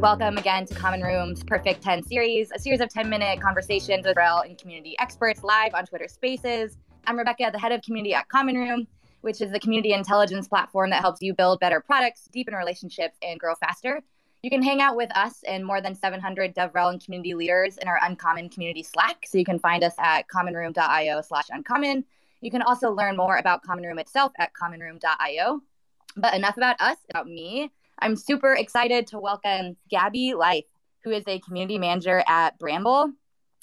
Welcome again to Common Room's Perfect 10 series, a series of 10 minute conversations with REL and community experts live on Twitter Spaces. I'm Rebecca, the head of community at Common Room, which is the community intelligence platform that helps you build better products, deepen relationships, and grow faster. You can hang out with us and more than 700 DevRel and community leaders in our Uncommon community Slack. So you can find us at commonroom.io slash uncommon. You can also learn more about Common Room itself at commonroom.io. But enough about us, about me. I'm super excited to welcome Gabby Leith, who is a community manager at Bramble.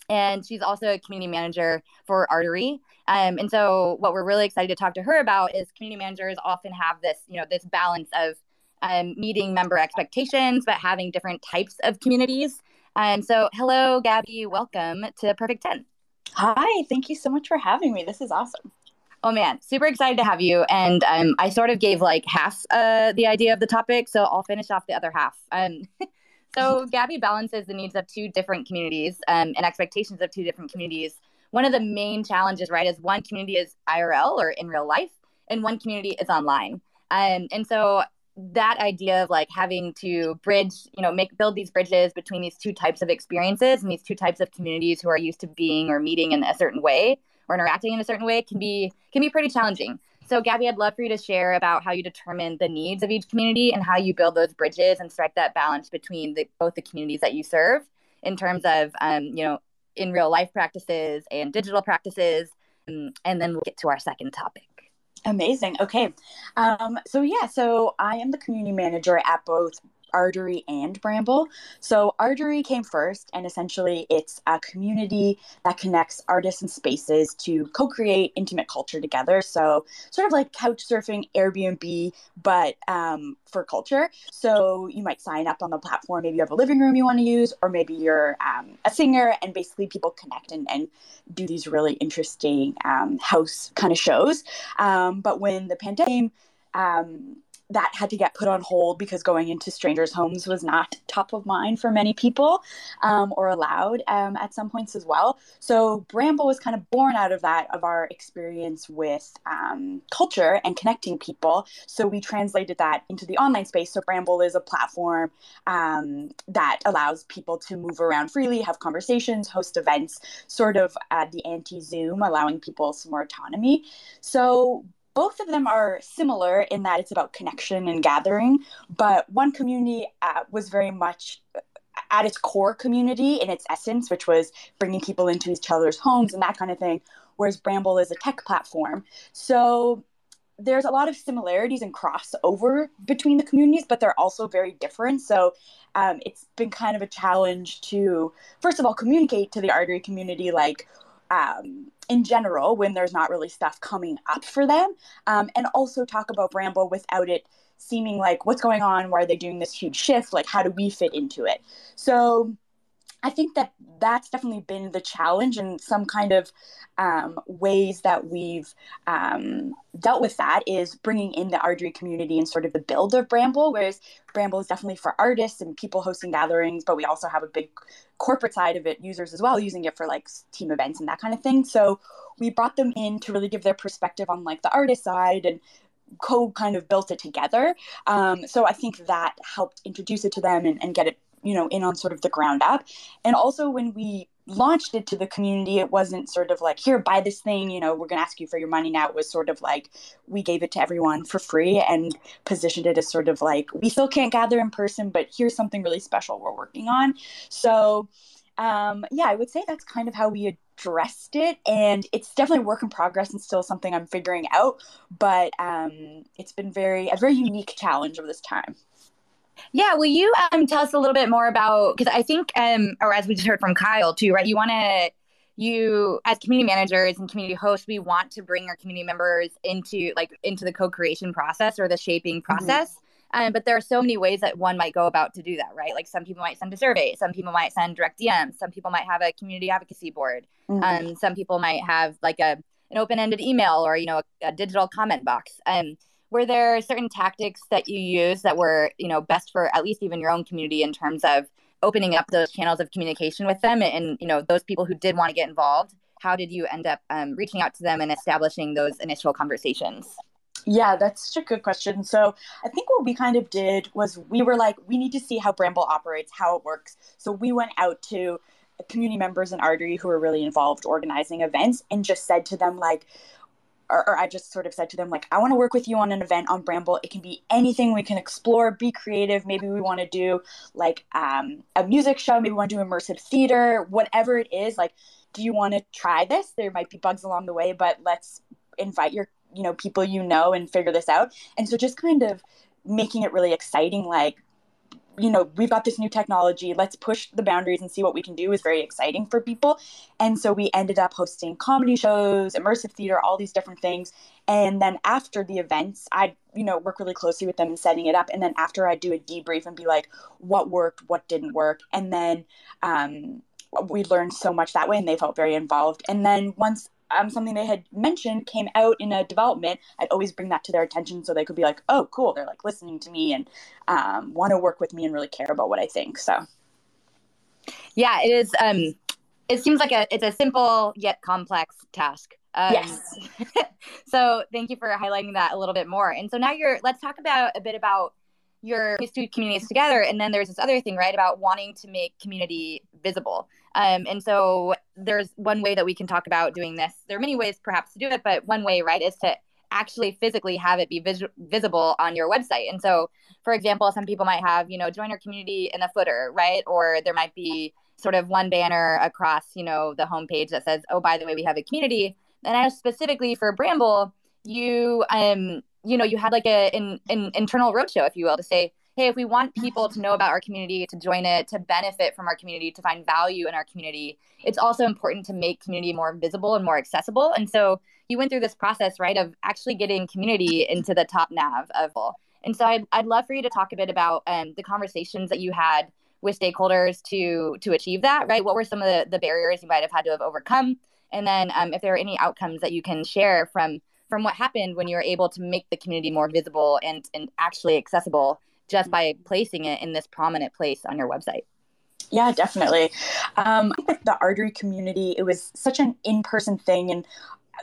And she's also a community manager for Artery. Um, and so what we're really excited to talk to her about is community managers often have this, you know, this balance of um, meeting member expectations, but having different types of communities. And so, hello, Gabby. Welcome to Perfect 10. Hi, thank you so much for having me. This is awesome. Oh man, super excited to have you. And um, I sort of gave like half uh, the idea of the topic, so I'll finish off the other half. Um, so Gabby balances the needs of two different communities um, and expectations of two different communities. One of the main challenges, right, is one community is IRL or in real life, and one community is online. Um, and so that idea of like having to bridge, you know, make build these bridges between these two types of experiences and these two types of communities who are used to being or meeting in a certain way or interacting in a certain way can be can be pretty challenging. So, Gabby, I'd love for you to share about how you determine the needs of each community and how you build those bridges and strike that balance between the, both the communities that you serve in terms of, um, you know, in real life practices and digital practices. And, and then we'll get to our second topic. Amazing. Okay. Um, so, yeah, so I am the community manager at both Artery and Bramble. So, Artery came first, and essentially it's a community that connects artists and spaces to co create intimate culture together. So, sort of like couch surfing, Airbnb, but um, for culture. So, you might sign up on the platform. Maybe you have a living room you want to use, or maybe you're um, a singer, and basically people connect and, and do these really interesting um, house kind of shows. Um, but when the pandemic came, um, that had to get put on hold because going into strangers' homes was not top of mind for many people um, or allowed um, at some points as well. So Bramble was kind of born out of that, of our experience with um, culture and connecting people. So we translated that into the online space. So Bramble is a platform um, that allows people to move around freely, have conversations, host events, sort of uh, the anti Zoom, allowing people some more autonomy. So both of them are similar in that it's about connection and gathering, but one community uh, was very much uh, at its core community in its essence, which was bringing people into each other's homes and that kind of thing, whereas Bramble is a tech platform. So there's a lot of similarities and crossover between the communities, but they're also very different. So um, it's been kind of a challenge to, first of all, communicate to the artery community like, um, in general when there's not really stuff coming up for them um, and also talk about bramble without it seeming like what's going on? Why are they doing this huge shift? Like how do we fit into it? So I think that that's definitely been the challenge and some kind of um, ways that we've um, dealt with that is bringing in the Artery community and sort of the build of Bramble, whereas Bramble is definitely for artists and people hosting gatherings, but we also have a big corporate side of it, users as well, using it for like team events and that kind of thing. So we brought them in to really give their perspective on like the artist side and co kind of built it together. Um, so I think that helped introduce it to them and, and get it you know in on sort of the ground up. And also when we launched it to the community it wasn't sort of like here buy this thing you know we're going to ask you for your money. Now it was sort of like we gave it to everyone for free and positioned it as sort of like we still can't gather in person but here's something really special we're working on. So um, yeah i would say that's kind of how we addressed it. And it's definitely work in progress and still something i'm figuring out but um, it's been very a very unique challenge of this time yeah, will you um, tell us a little bit more about because I think, um, or as we just heard from Kyle too, right? You want to, you as community managers and community hosts, we want to bring our community members into like into the co-creation process or the shaping mm-hmm. process. Mm-hmm. Um, but there are so many ways that one might go about to do that, right? Like some people might send a survey, some people might send direct DMs, some people might have a community advocacy board, mm-hmm. um, some people might have like a an open-ended email or you know a, a digital comment box. Um, were there certain tactics that you used that were you know best for at least even your own community in terms of opening up those channels of communication with them and you know those people who did want to get involved how did you end up um, reaching out to them and establishing those initial conversations Yeah, that's such a good question. So I think what we kind of did was we were like, we need to see how Bramble operates, how it works. So we went out to community members in Artery who were really involved organizing events and just said to them like, or, or, I just sort of said to them, like, I want to work with you on an event on Bramble. It can be anything we can explore, be creative. Maybe we want to do like um, a music show, maybe we want to do immersive theater, whatever it is. Like, do you want to try this? There might be bugs along the way, but let's invite your you know people you know and figure this out and so just kind of making it really exciting like you know we've got this new technology. Let's push the boundaries and see what we can do is very exciting for people. And so we ended up hosting comedy shows immersive theater all these different things. And then after the events i you know work really closely with them and setting it up. And then after i do a debrief and be like what worked what didn't work. And then um, we learned so much that way and they felt very involved. And then once um, something they had mentioned came out in a development, I'd always bring that to their attention so they could be like, oh, cool, they're like listening to me and um, want to work with me and really care about what I think. So, yeah, it is. Um, it seems like a it's a simple yet complex task. Um, yes. so thank you for highlighting that a little bit more. And so now you're let's talk about a bit about your two communities together, and then there's this other thing, right, about wanting to make community visible. Um, and so there's one way that we can talk about doing this. There are many ways perhaps to do it, but one way, right, is to actually physically have it be vis- visible on your website. And so, for example, some people might have, you know, join our community in the footer, right? Or there might be sort of one banner across, you know, the homepage that says, "Oh, by the way, we have a community." And I specifically for Bramble, you um, you know, you had like a an, an internal roadshow, if you will, to say, hey, if we want people to know about our community, to join it, to benefit from our community, to find value in our community, it's also important to make community more visible and more accessible. And so you went through this process, right, of actually getting community into the top nav of all. and so I'd, I'd love for you to talk a bit about um, the conversations that you had with stakeholders to to achieve that right what were some of the, the barriers you might have had to have overcome and then um, if there are any outcomes that you can share from from what happened when you were able to make the community more visible and and actually accessible just by placing it in this prominent place on your website. Yeah, definitely. Um, with the artery community, it was such an in-person thing, and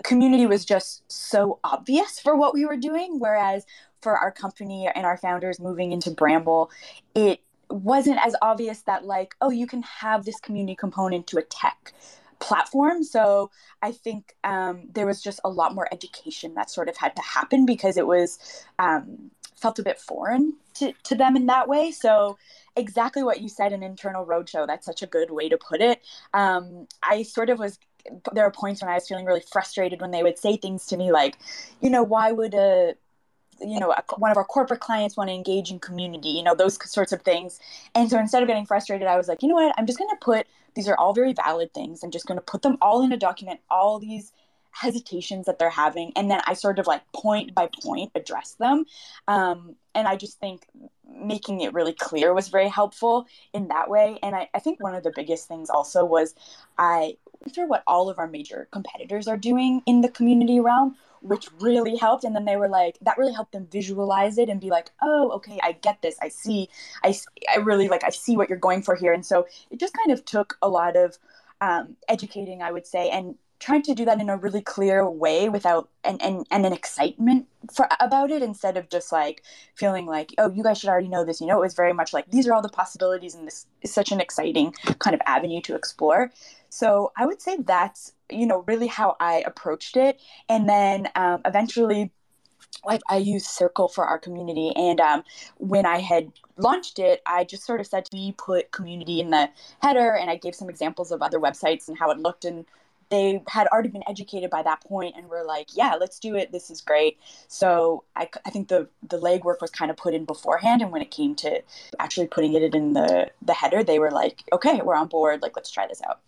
community was just so obvious for what we were doing. Whereas for our company and our founders moving into Bramble, it wasn't as obvious that like, oh, you can have this community component to a tech platform. So I think um, there was just a lot more education that sort of had to happen because it was um, felt a bit foreign to, to them in that way. So exactly what you said, an internal roadshow. That's such a good way to put it. Um, I sort of was. There are points when I was feeling really frustrated when they would say things to me like, you know, why would a you know, one of our corporate clients want to engage in community, you know, those sorts of things. And so instead of getting frustrated, I was like, you know what? I'm just going to put these are all very valid things. I'm just going to put them all in a document, all these hesitations that they're having and then i sort of like point by point address them. Um, and i just think making it really clear was very helpful in that way. And I, I think one of the biggest things also was i through what all of our major competitors are doing in the community realm which really helped. And then they were like that really helped them visualize it and be like oh okay i get this. I see. I, I really like i see what you're going for here. And so it just kind of took a lot of um, educating i would say and trying to do that in a really clear way without and and, and an excitement for about it instead of just like feeling like oh you guys should already know this you know it was very much like these are all the possibilities and this is such an exciting kind of avenue to explore. So i would say that's you know really how i approached it. And then um, eventually like I use Circle for our community, and um, when I had launched it, I just sort of said to me, put community in the header, and I gave some examples of other websites and how it looked, and they had already been educated by that point and were like, yeah, let's do it. This is great. So I, I think the, the legwork was kind of put in beforehand. And when it came to actually putting it in the, the header, they were like, okay, we're on board. Like, let's try this out.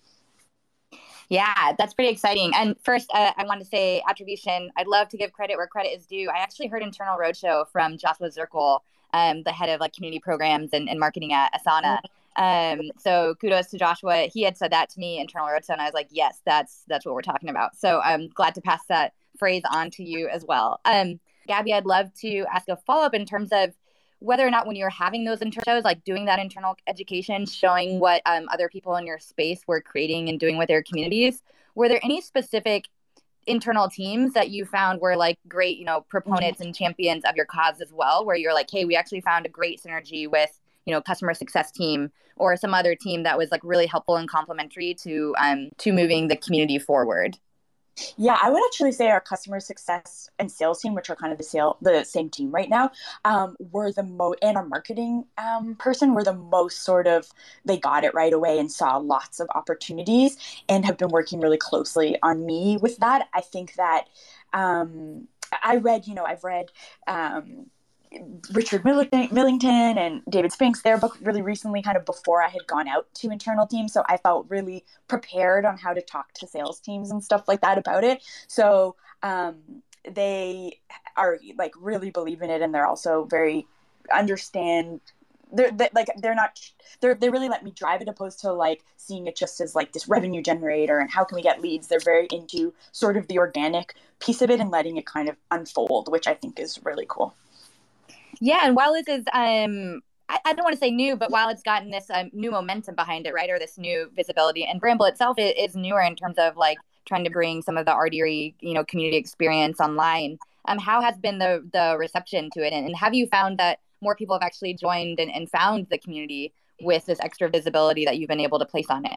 Yeah, that's pretty exciting. And first, uh, I want to say attribution. I'd love to give credit where credit is due. I actually heard internal roadshow from Joshua Zerkel, um, the head of like community programs and, and marketing at Asana. Um, so kudos to Joshua. He had said that to me internal roadshow, and I was like, yes, that's that's what we're talking about. So I'm glad to pass that phrase on to you as well. Um, Gabby, I'd love to ask a follow up in terms of whether or not when you're having those internal shows, like doing that internal education, showing what um, other people in your space were creating and doing with their communities, were there any specific internal teams that you found were like great, you know, proponents and champions of your cause as well, where you're like, hey, we actually found a great synergy with, you know, customer success team or some other team that was like really helpful and complementary to um to moving the community forward? Yeah, I would actually say our customer success and sales team, which are kind of the sale the same team right now, um, were the most and our marketing um, person were the most sort of they got it right away and saw lots of opportunities and have been working really closely on me with that. I think that um, I read, you know, I've read um, Richard Millington and David Spinks, their book really recently, kind of before I had gone out to internal teams. So I felt really prepared on how to talk to sales teams and stuff like that about it. So um, they are like really believe in it and they're also very understand they're, they, like they're not they're, they really let me drive it opposed to like seeing it just as like this revenue generator and how can we get leads they're very into sort of the organic piece of it and letting it kind of unfold which i think is really cool yeah, and while this is um I, I don't want to say new, but while it's gotten this um, new momentum behind it, right, or this new visibility, and Bramble itself is, is newer in terms of like trying to bring some of the Artery, you know, community experience online. Um, how has been the the reception to it, and, and have you found that more people have actually joined and, and found the community with this extra visibility that you've been able to place on it?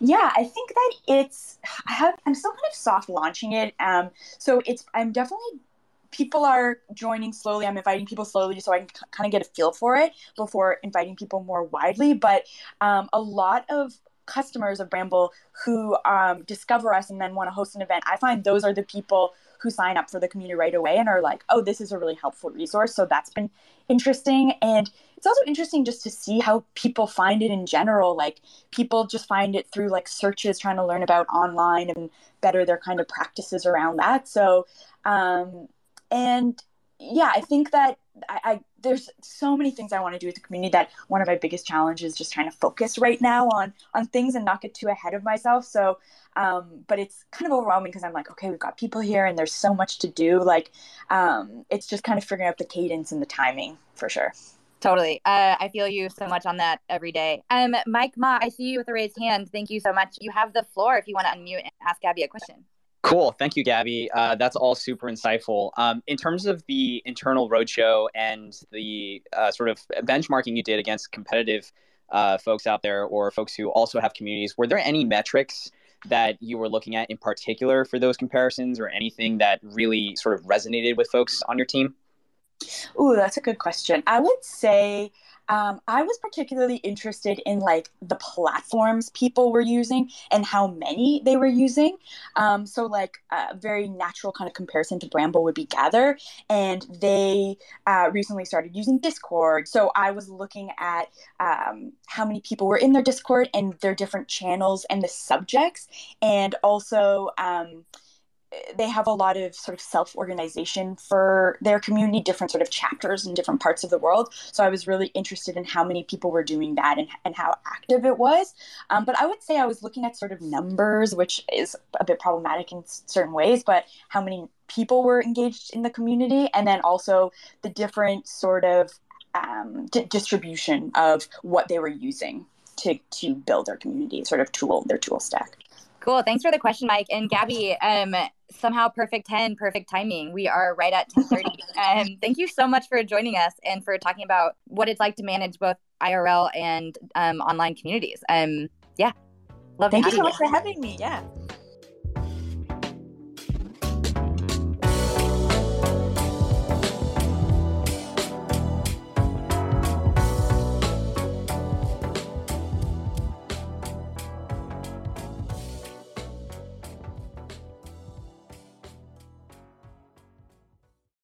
Yeah, I think that it's I have I'm still kind of soft launching it. Um, so it's I'm definitely people are joining slowly. I'm inviting people slowly so I can kind of get a feel for it before inviting people more widely. But um, a lot of customers of Bramble who um, discover us and then want to host an event, I find those are the people who sign up for the community right away and are like, oh, this is a really helpful resource. So that's been interesting. And it's also interesting just to see how people find it in general. Like people just find it through like searches, trying to learn about online and better their kind of practices around that. So um, and yeah, I think that I, I, there's so many things I want to do with the community that one of my biggest challenges is just trying to focus right now on on things and not get too ahead of myself. So, um, but it's kind of overwhelming because I'm like, okay, we've got people here and there's so much to do. Like, um, it's just kind of figuring out the cadence and the timing for sure. Totally. Uh, I feel you so much on that every day. Um, Mike Ma, I see you with a raised hand. Thank you so much. You have the floor if you want to unmute and ask Gabby a question. Cool. Thank you, Gabby. Uh, that's all super insightful. Um, in terms of the internal roadshow and the uh, sort of benchmarking you did against competitive uh, folks out there or folks who also have communities, were there any metrics that you were looking at in particular for those comparisons or anything that really sort of resonated with folks on your team? Oh, that's a good question. I would say um, I was particularly interested in like the platforms people were using and how many they were using. Um, so like a very natural kind of comparison to Bramble would be Gather, and they uh, recently started using Discord. So I was looking at um, how many people were in their Discord and their different channels and the subjects, and also um, they have a lot of sort of self organization for their community, different sort of chapters in different parts of the world. So I was really interested in how many people were doing that and, and how active it was. Um, but I would say I was looking at sort of numbers, which is a bit problematic in certain ways, but how many people were engaged in the community, and then also the different sort of um, d- distribution of what they were using to, to build their community, sort of tool, their tool stack. Cool. Thanks for the question, Mike. And Gabby, um, somehow perfect 10, perfect timing. We are right at 1030. um, thank you so much for joining us and for talking about what it's like to manage both IRL and um, online communities. Um, yeah. Love you. Thank you so much for having me. Yeah.